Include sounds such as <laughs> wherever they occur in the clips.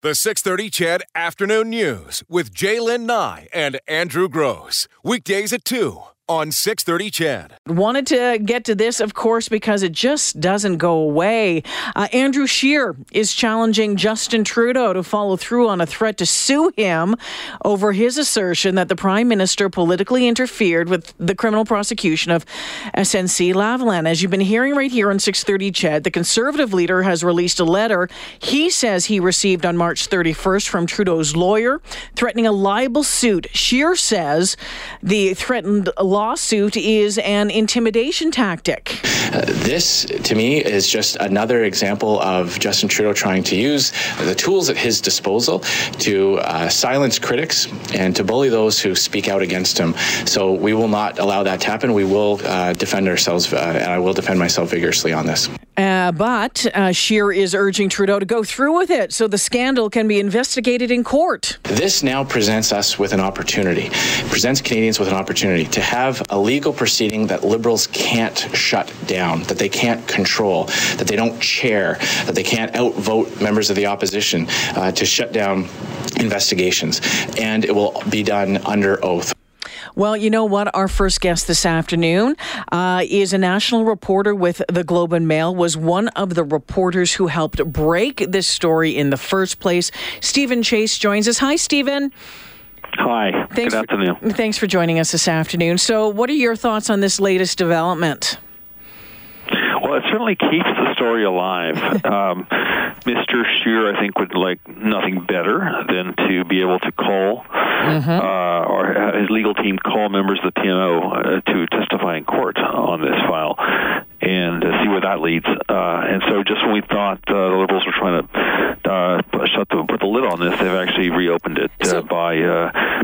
The 630 CHED Afternoon News with J'lyn Nye and Andrew Gross. Weekdays at 2 on 630 CHED. Wanted to get to this, of course, because it just doesn't go away. Uh, Andrew Scheer is challenging Justin Trudeau to follow through on a threat to sue him over his assertion that the Prime Minister politically interfered with the criminal prosecution of SNC Lavalin. As you've been hearing right here on 630 CHED, the Conservative leader has released a letter he says he received on March 31st from Trudeau's lawyer, threatening a libel suit. Scheer says the threatened lawsuit is an intimidation tactic. Uh, this, to me, is just another example of Justin Trudeau trying to use the tools at his disposal to uh, silence critics and to bully those who speak out against him. So we will not allow that to happen. We will uh, defend ourselves, uh, and I will defend myself vigorously on this. Uh, but uh, is urging Trudeau to go through with it so the scandal can be investigated in court. This now presents us with an opportunity, it presents Canadians with an opportunity to have a legal proceeding that Liberals can't shut down, that they can't control, that they don't chair, that they can't outvote members of the opposition uh, to shut down investigations. And it will be done under oath. Well, you know what? Our first guest this afternoon uh, is a national reporter with the Globe and Mail, was one of the reporters who helped break this story in the first place. Steven Chase joins us. Hi, Steven. Hi. Thanks Good afternoon. For, thanks for joining us this afternoon. So, what are your thoughts on this latest development? Certainly keeps the story alive. <laughs> um, Mr. Scheer, I think, would like nothing better than to be able to call mm-hmm. uh, or his legal team call members of the PMO uh, to testify in court on this file and where that leads. Uh, and so, just when we thought uh, the Liberals were trying to uh, shut the put the lid on this, they've actually reopened it so, by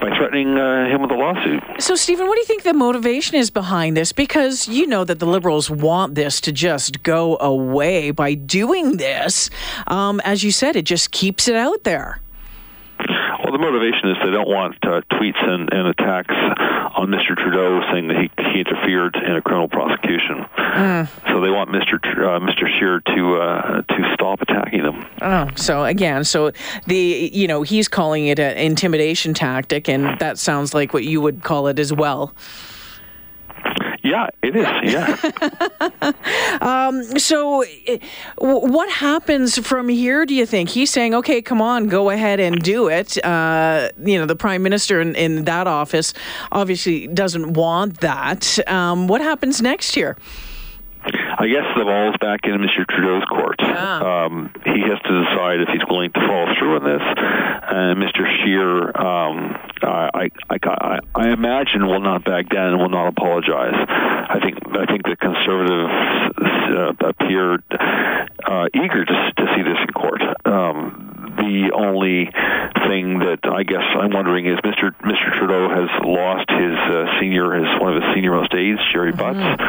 by threatening him with a lawsuit. So, Steven, what do you think the motivation is behind this? Because you know that the Liberals want this to just go away by doing this. Um, as you said, it just keeps it out there. Motivation is they don't want uh, tweets and, and, attacks on Mr. Trudeau saying that he, he interfered in a criminal prosecution. Mm. So they want Mr. Tr- uh, Mr. Scheer to uh, to stop attacking them. Oh, so again, so the you know he's calling it an intimidation tactic, and that sounds like what you would call it as well. Yeah, it is. Yeah. <laughs> um, so, eh, what happens from here? Do you think he's saying, "Okay, come on, go ahead and do it"? Uh, you know, the prime minister in, in, that office obviously doesn't want that. Um, what happens next year? I guess the ball's back in Mr. Trudeau's court. Yeah. Um, he has to decide if he's willing to follow through on this. And Mr. Scheer, um, I, I, I, I imagine, will not back down and will not apologize. I think I think the conservatives uh, appeared uh, eager to, to see this in court. Um, the only thing that I guess I'm wondering is Mr. Mr. Trudeau has lost his uh, senior, his one of his senior most aides, Gerry mm-hmm. Butts,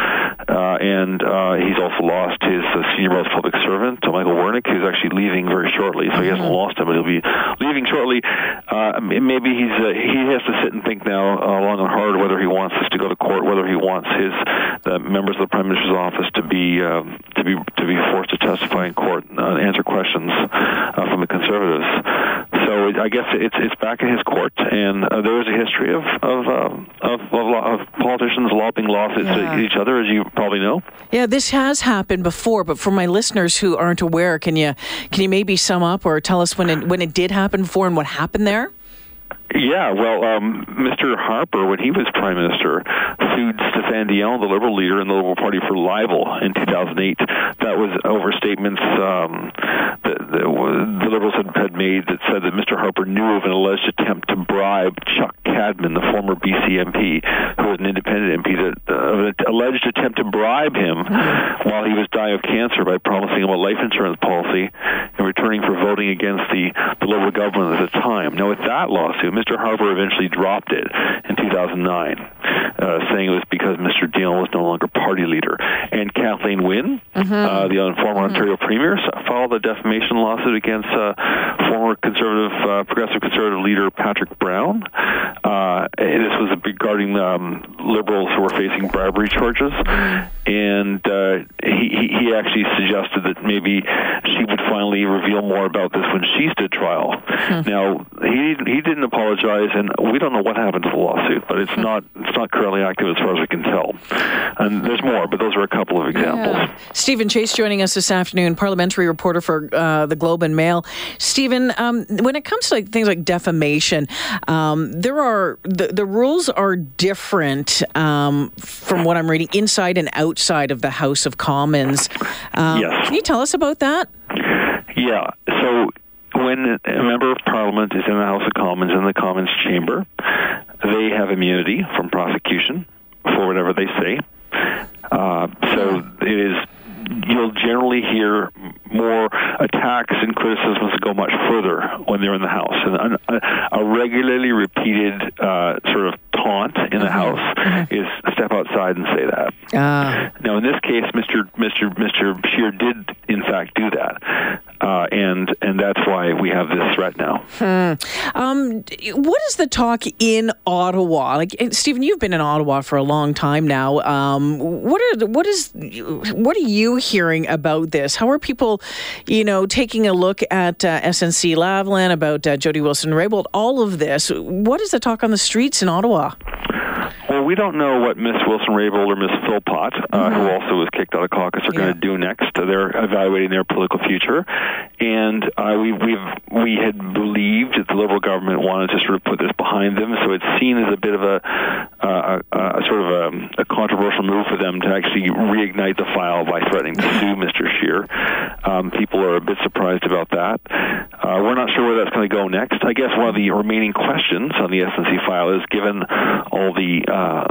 uh, and uh, he's also lost his uh, senior most public servant, Michael Wernick, who's actually leaving very shortly. So he hasn't mm-hmm. lost him, but he'll be leaving shortly. Uh, maybe he's uh, he has to sit and think now uh, long and hard whether he wants this to go to court, whether he wants his the members of the prime minister's office to be um, to be to be forced to testify in court and uh, answer questions uh, from the conservatives. So I guess it's it's back in his court, and uh, there is a history of of, um, of, of, of politicians lobbying lawsuits yeah. at each other, as you probably know. Yeah, this has happened before, but for my listeners who aren't aware, can you can you maybe sum up or tell us when it when it did happen before and what happened there? Yeah, well, um, Mr. Harper, when he was prime minister, sued Stéphane Dion, the Liberal leader in the Liberal Party, for libel in 2008. That was over statements um, that, that the Liberals had, had made that said that Mr. Harper knew of an alleged attempt to bribe Chuck Cadman, the former BC MP, who was an independent MP, that uh, an alleged attempt to bribe him while he was dying of cancer by promising him a life insurance policy and returning for voting against the, the Liberal government at the time. Now, with that lawsuit, Mr. Harper eventually dropped it in 2009, uh, saying it was because Mr. Dion was no longer party leader. And Kathleen Wynne, mm-hmm. uh, the former mm-hmm. Ontario Premier, filed a defamation lawsuit against uh, former conservative, uh, progressive conservative leader Patrick Brown. Uh, Uh, this was regarding um, liberals who were facing bribery charges, and uh, he, he actually suggested that maybe she would finally reveal more about this when she stood trial. Hmm. Now he he didn't apologize, and we don't know what happened to the lawsuit, but it's hmm. not it's not currently active as far as we can tell. And there's more, but those are a couple of examples. Yeah. Steven Chase joining us this afternoon, parliamentary reporter for uh, the Globe and Mail. Steven, um, when it comes to like things like defamation, um, there are the, the rules are different um, from what I'm reading inside and outside of the House of Commons. Um, yes. Can you tell us about that? Yeah. So when a member of parliament is in the House of Commons in the Commons chamber, they have immunity from prosecution for whatever they say. Uh, so it is you'll generally hear more attacks and criticisms that go much further when they're in the House. And a, a regularly repeated uh, sort of taunt in the mm-hmm. House mm-hmm. is step outside and say that. Uh. Now, in this case, Mr. Mr. Mr. Scheer did in fact do that, uh, and and that's why we have this threat now. Hmm. Um, what is the talk in Ottawa? Like, Steven, you've been in Ottawa for a long time now. Um, what are what is what are you hearing about this? How are people, you know, taking a look at uh, SNC Lavalin about uh, Jody Wilson Raybould? All of this. What is the talk on the streets in Ottawa? We don't know what Miss Wilson Raybould or Miss Philpott, uh, mm-hmm. who also was kicked out of caucus, are yeah. going to do next. They're evaluating their political future, and uh, we we've we had believed that the Liberal government wanted to sort of put this behind them, so it's seen as a bit of a, uh, a, a sort of a, a, controversial move for them to actually reignite the file by threatening to sue Mr. Scheer. Um, people are a bit surprised about that. Uh, we're not sure where that's going to go next. I guess one of the remaining questions on the SNC file is given all the uh,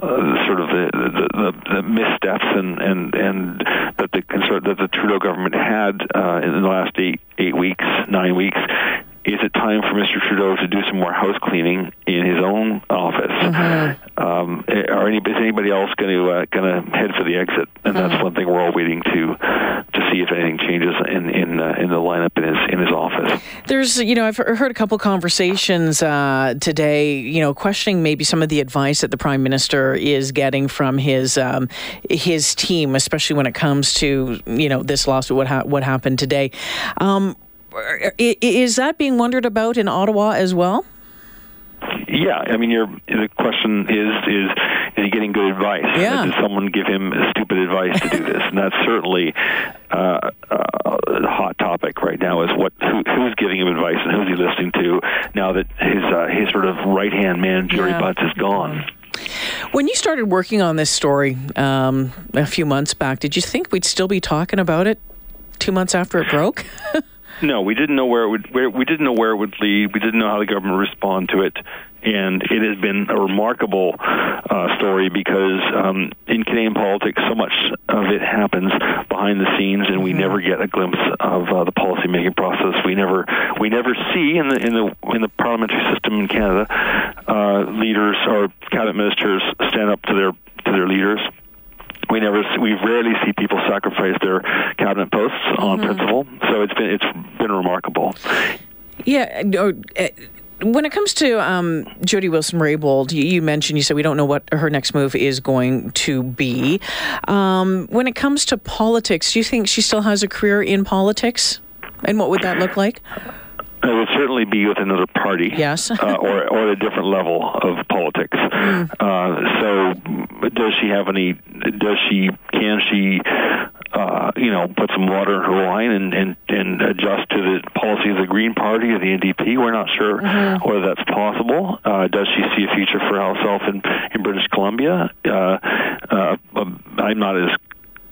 sort of the, the, the, the missteps and, and, and that the that the Trudeau government had uh, in the last eight eight weeks, nine weeks, is it time for Mr. Trudeau to do some more house cleaning in his own office? Mm-hmm. Um, are any, is anybody else going to uh, going to head for the exit? And mm-hmm. that's one thing we're all waiting to to see if anything changes in in uh, in the lineup in his in his office. There's you know I've heard a couple conversations uh, today. You know, questioning maybe some of the advice that the prime minister is getting from his um, his team, especially when it comes to you know this lawsuit. What ha- what happened today? Um, is that being wondered about in Ottawa as well? Yeah, I mean, the question is is is he getting good advice? Yeah. Does someone give him stupid advice to do <laughs> this? and that's certainly uh, uh, a hot topic right now. Is what who, who's giving him advice and who's he listening to now that his uh, his sort of right hand man Gerry yeah. Butts is gone. When you started working on this story um, a few months back, did you think we'd still be talking about it two months after it broke? <laughs> No, we didn't know where it would. Where, we didn't know where it would lead. We didn't know how the government would respond to it, and it has been a remarkable uh, story because um, in Canadian politics, so much of it happens behind the scenes, and we mm-hmm. never get a glimpse of uh, the policymaking process. We never we never see in the in the in the parliamentary system in Canada uh, leaders or cabinet ministers stand up to their to their leaders we never we rarely see people sacrifice their cabinet posts mm-hmm. on principle. So it's been it's been remarkable. Yeah. Uh, when it comes to um, Jody Wilson Raybould, you, you, mentioned you said we don't know what her next move is going to be. Um, when it comes to politics, do you think she still has a career in politics? And what would that look like? It would certainly be with another party, yes, uh, or or a different level of politics. Mm. Uh, so, does she have any? Does she? Can she? Uh, you know, put some water in her wine and, and, and adjust to the policy of the Green Party or the NDP. We're not sure mm-hmm. whether that's possible. Uh, does she see a future for herself in, in British Columbia? Uh, uh, I'm not as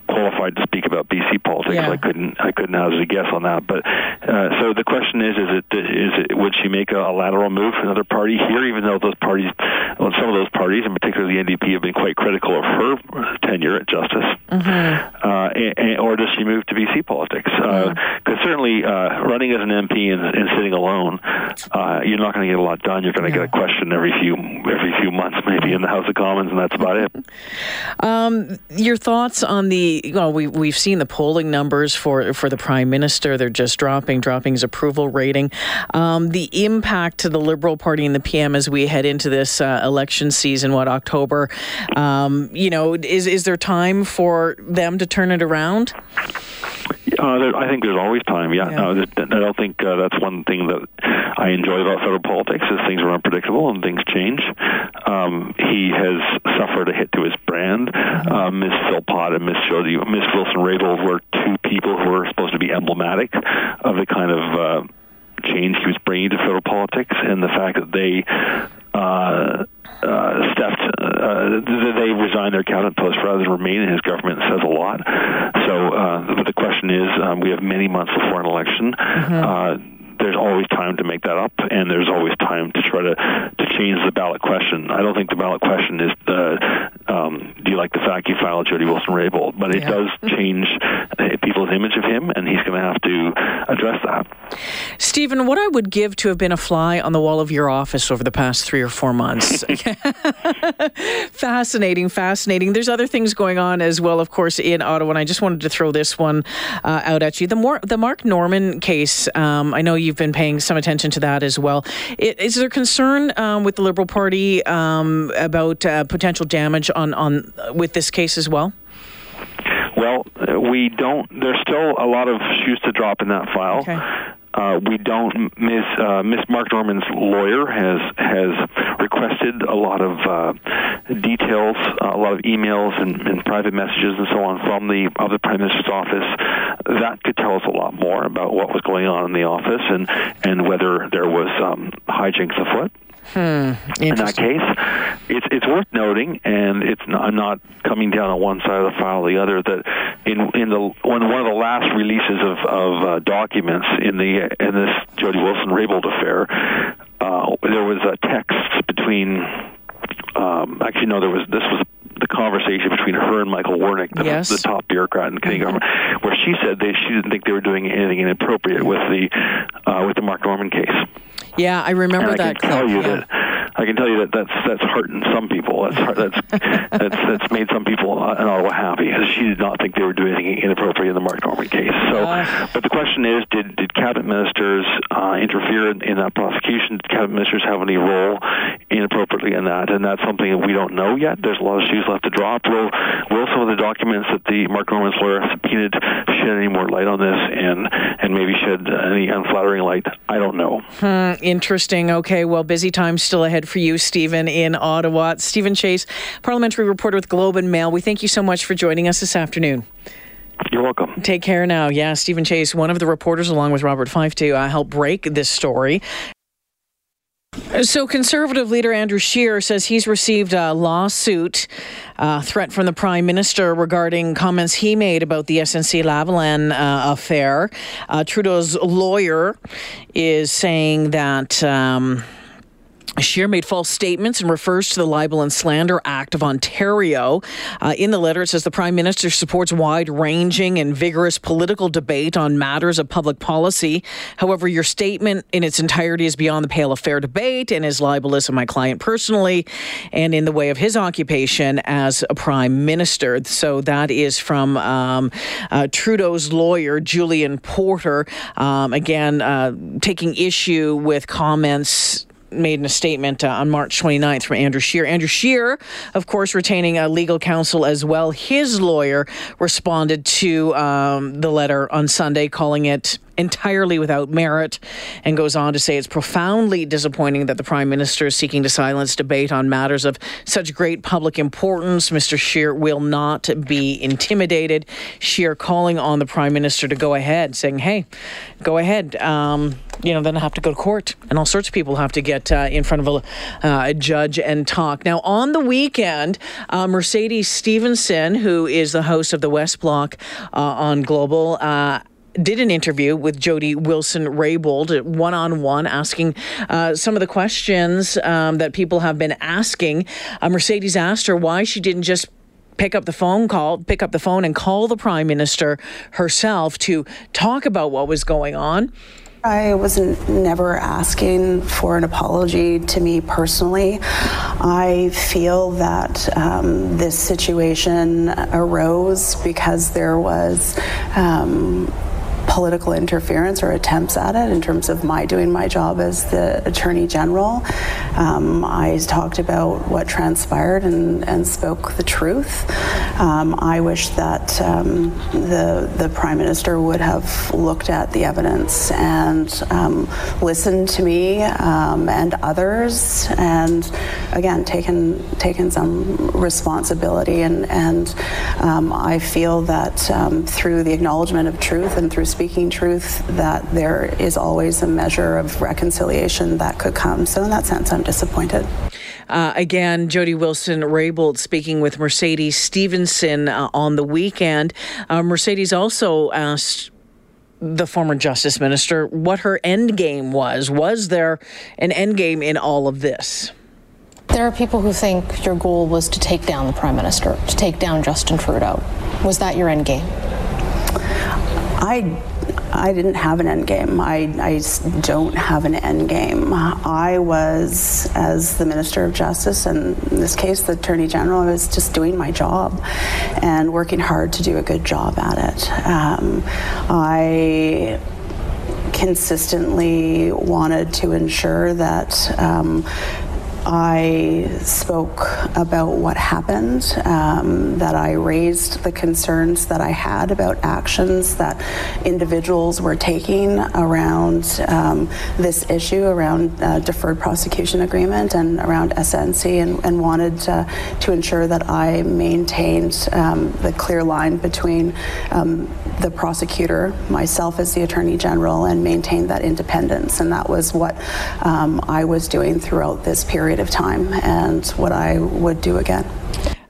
qualified to speak about BC politics. Yeah. I couldn't I couldn't hazard a guess on that. But uh, so the question is: Is it is it would she make a, a lateral move for another party here? Even though those parties, well, some of those parties, in particular the NDP, have been quite critical of her tenure at Justice. Mm-hmm. Uh, and, and, or does she move to BC politics? Because uh, mm-hmm. uh, certainly uh, running as an MP and, and sitting alone uh, you're not going to get a lot done. You're going to get a question every few every few months, maybe in the House of Commons, and that's about it. <laughs> Um, your thoughts on the? Well, we we've seen the polling numbers for for the prime minister. They're just dropping, dropping his approval rating. Um, the impact to the Liberal Party and the PM as we head into this uh, election season, what October? Um, you know, is is there time for them to turn it around? Uh, there, I think there's always time. Yeah, yeah. Uh, I don't think uh, that's one thing that I enjoy about federal politics is things are unpredictable and things change. Um, he has suffered a hit to his brand. Mm-hmm. Uh, Miss Philpott and Miss Jody, Miss Wilson-Raybould were two people who were supposed to be emblematic of the kind of uh, change he was bringing to federal politics, and the fact that they. Uh, uh, stepped, uh, they resigned their cabinet post rather than remain in his government says a lot. So, uh, but the question is, um, we have many months before an election. Mm-hmm. Uh, there's always time to make that up, and there's always time to try to to change the ballot question. I don't think the ballot question is the um, do you like the fact you filed Jody Wilson-Raybould, but it yeah. does <laughs> change uh, people's image of him, and he's going to have to address that. Steven, what I would give to have been a fly on the wall of your office over the past three or four months. <laughs> <laughs> fascinating, fascinating. There's other things going on as well, of course, in Ottawa, and I just wanted to throw this one uh, out at you. The more the Mark Norman case. Um, I know you you've been paying some attention to that as well. Is there concern um, with the Liberal Party um, about uh, potential damage on, on with this case as well? Well, we don't. There's still a lot of shoes to drop in that file. Okay. Uh, we don't. Miss uh, Miss Mark Norman's lawyer has has requested a lot of uh, details, a lot of emails and, and, private messages and so on from the of the prime minister's office. That could tell us a lot more about what was going on in the office and and whether there was um, hijinks afoot. Hmm, in that case, it's it's worth noting, and it's not, I'm not coming down on one side of the file or the other. That in in the one one of the last releases of of uh, documents in the in this Jody Wilson Raybould affair, uh, there was a text between. Um, actually, no, there was this was the conversation between her and Michael Wernick, the, yes. the top bureaucrat in the Canadian mm-hmm. government, where she said that she didn't think they were doing anything inappropriate with the uh, with the Mark Norman case. Yeah, I remember that. Can tell you yeah. that can tell you that that's that's hurting some people. That's that's <laughs> that's, that's made some people in Ottawa happy because she did not think they were doing anything inappropriate in the Mark Norman case. So, uh, but the question is, did did cabinet ministers uh, interfere in, in, that prosecution? Did cabinet ministers have any role inappropriately in that? And that's something that we don't know yet. There's a lot of shoes left to drop. Will will some of the documents that the Mark Norman's lawyer subpoenaed shed any more light on this and and maybe shed any unflattering light? I don't know. Hmm Interesting. Okay, well, busy time still ahead for you, Steven, in Ottawa. Steven Chase, parliamentary reporter with Globe and Mail. We thank you so much for joining us this afternoon. You're welcome. Take care now. Yeah, Steven Chase, one of the reporters, along with Robert Fife, to uh, help break this story. So, Conservative leader Andrew Scheer says he's received a lawsuit uh, threat from the Prime Minister regarding comments he made about the SNC Lavalin uh, affair. Uh, Trudeau's lawyer is saying that. Um, Scheer made false statements and refers to the Libel and Slander Act of Ontario. Uh, in the letter, it says the Prime Minister supports wide ranging and vigorous political debate on matters of public policy. However, your statement in its entirety is beyond the pale of fair debate and is libelous of my client personally and in the way of his occupation as a Prime Minister. So that is from um, uh, Trudeau's lawyer, Julian Porter, um, again, uh, taking issue with comments made in a statement uh, on March 29th from Andrew Scheer. Andrew Scheer, of course, retaining a legal counsel as well. His lawyer responded to um, the letter on Sunday, calling it entirely without merit, and goes on to say it's profoundly disappointing that the Prime Minister is seeking to silence debate on matters of such great public importance. Mr. Scheer will not be intimidated. Scheer calling on the Prime Minister to go ahead, saying, hey, go ahead. Um, you know, then I have to go to court, and all sorts of people have to get uh, in front of a, uh, a, judge and talk. Now, on the weekend, uh, Mercedes Stephenson, who is the host of the West Block uh, on Global, uh, did an interview with Jody Wilson Raybould one on one, asking uh, some of the questions um, that people have been asking. Uh, Mercedes asked her why she didn't just pick up the phone call, pick up the phone and call the prime minister herself to talk about what was going on. I was never asking for an apology to me personally. I feel that um, this situation arose because there was um, political interference or attempts at it in terms of my doing my job as the Attorney General. Um, I talked about what transpired and, and spoke the truth. Um, I wish that um, the, the Prime Minister would have looked at the evidence and um, listened to me um, and others and again taken, taken some responsibility and, and um, I feel that through the acknowledgement of truth and through speaking truth that there is always a measure of reconciliation that could come. So, in that sense, I'm disappointed. Uh, again, Jody Wilson Raybould speaking with Mercedes Stephenson uh, on the weekend. Uh, Mercedes also asked the former justice minister what her end game was. Was there an end game in all of this? There are people who think your goal was to take down the prime minister, to take down Justin Trudeau. Was that your end game? I I didn't have an end game. I, I don't have an end game. I was, as the Minister of Justice, and in this case, the Attorney General, I was just doing my job and working hard to do a good job at it. Um, I consistently wanted to ensure that um, I spoke about what happened, um, that I raised the concerns that I had about actions that individuals were taking around um, this issue, around uh, deferred prosecution agreement and around SNC, and, and wanted to, to, ensure that I maintained um, the clear line between um, the prosecutor, myself as the Attorney General, and maintained that independence. And that was what um, I was doing throughout this period period of time and what I would do again.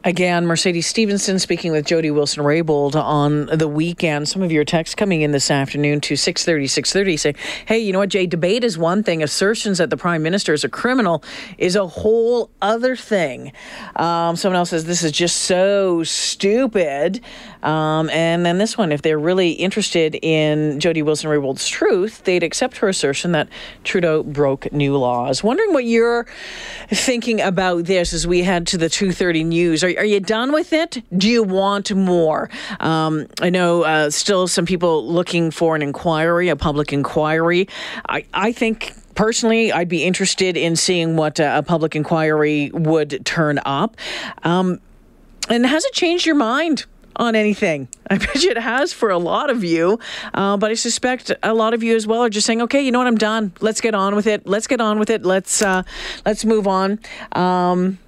Again, Mercedes Stephenson speaking with Jody Wilson Raybould on the weekend. Some of your texts coming in this afternoon to 630, 630 say, hey, you know what, Jay, debate is one thing. Assertions that the prime minister is a criminal is a whole other thing. Um, someone else says, this is just so stupid. Um, and then this one, if they're really interested in Jody Wilson Raybould's truth, they'd accept her assertion that Trudeau broke new laws. Wondering what you're thinking about this as we head to the 230 news. Are, are you done with it? Do you want more? Um, I know uh, still some people looking for an inquiry, a public inquiry. I, I think personally, I'd be interested in seeing what uh, a public inquiry would turn up. Um, and has it changed your mind? on anything. <laughs> I bet it has for a lot of you, uh, but I suspect a lot of you as well are just saying, "Okay, you know what? I'm done. Let's get on with it. Let's get on with it. Let's uh, let's move on." Um,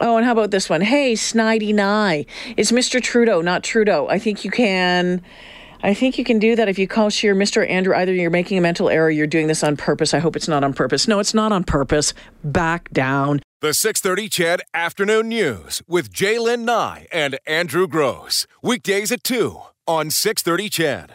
oh, and how about this one? Hey, Snidey Nye, it's Mr. Trudeau, not Trudeau. I think you can. I think you can do that if you call Scheer Mr. Andrew. Either you're making a mental error, you're doing this on purpose. I hope it's not on purpose. No, it's not on purpose. Back down. The 630 CHED Afternoon News with J'lyn Nye and Andrew Gross. Weekdays at 2 on 630 CHED.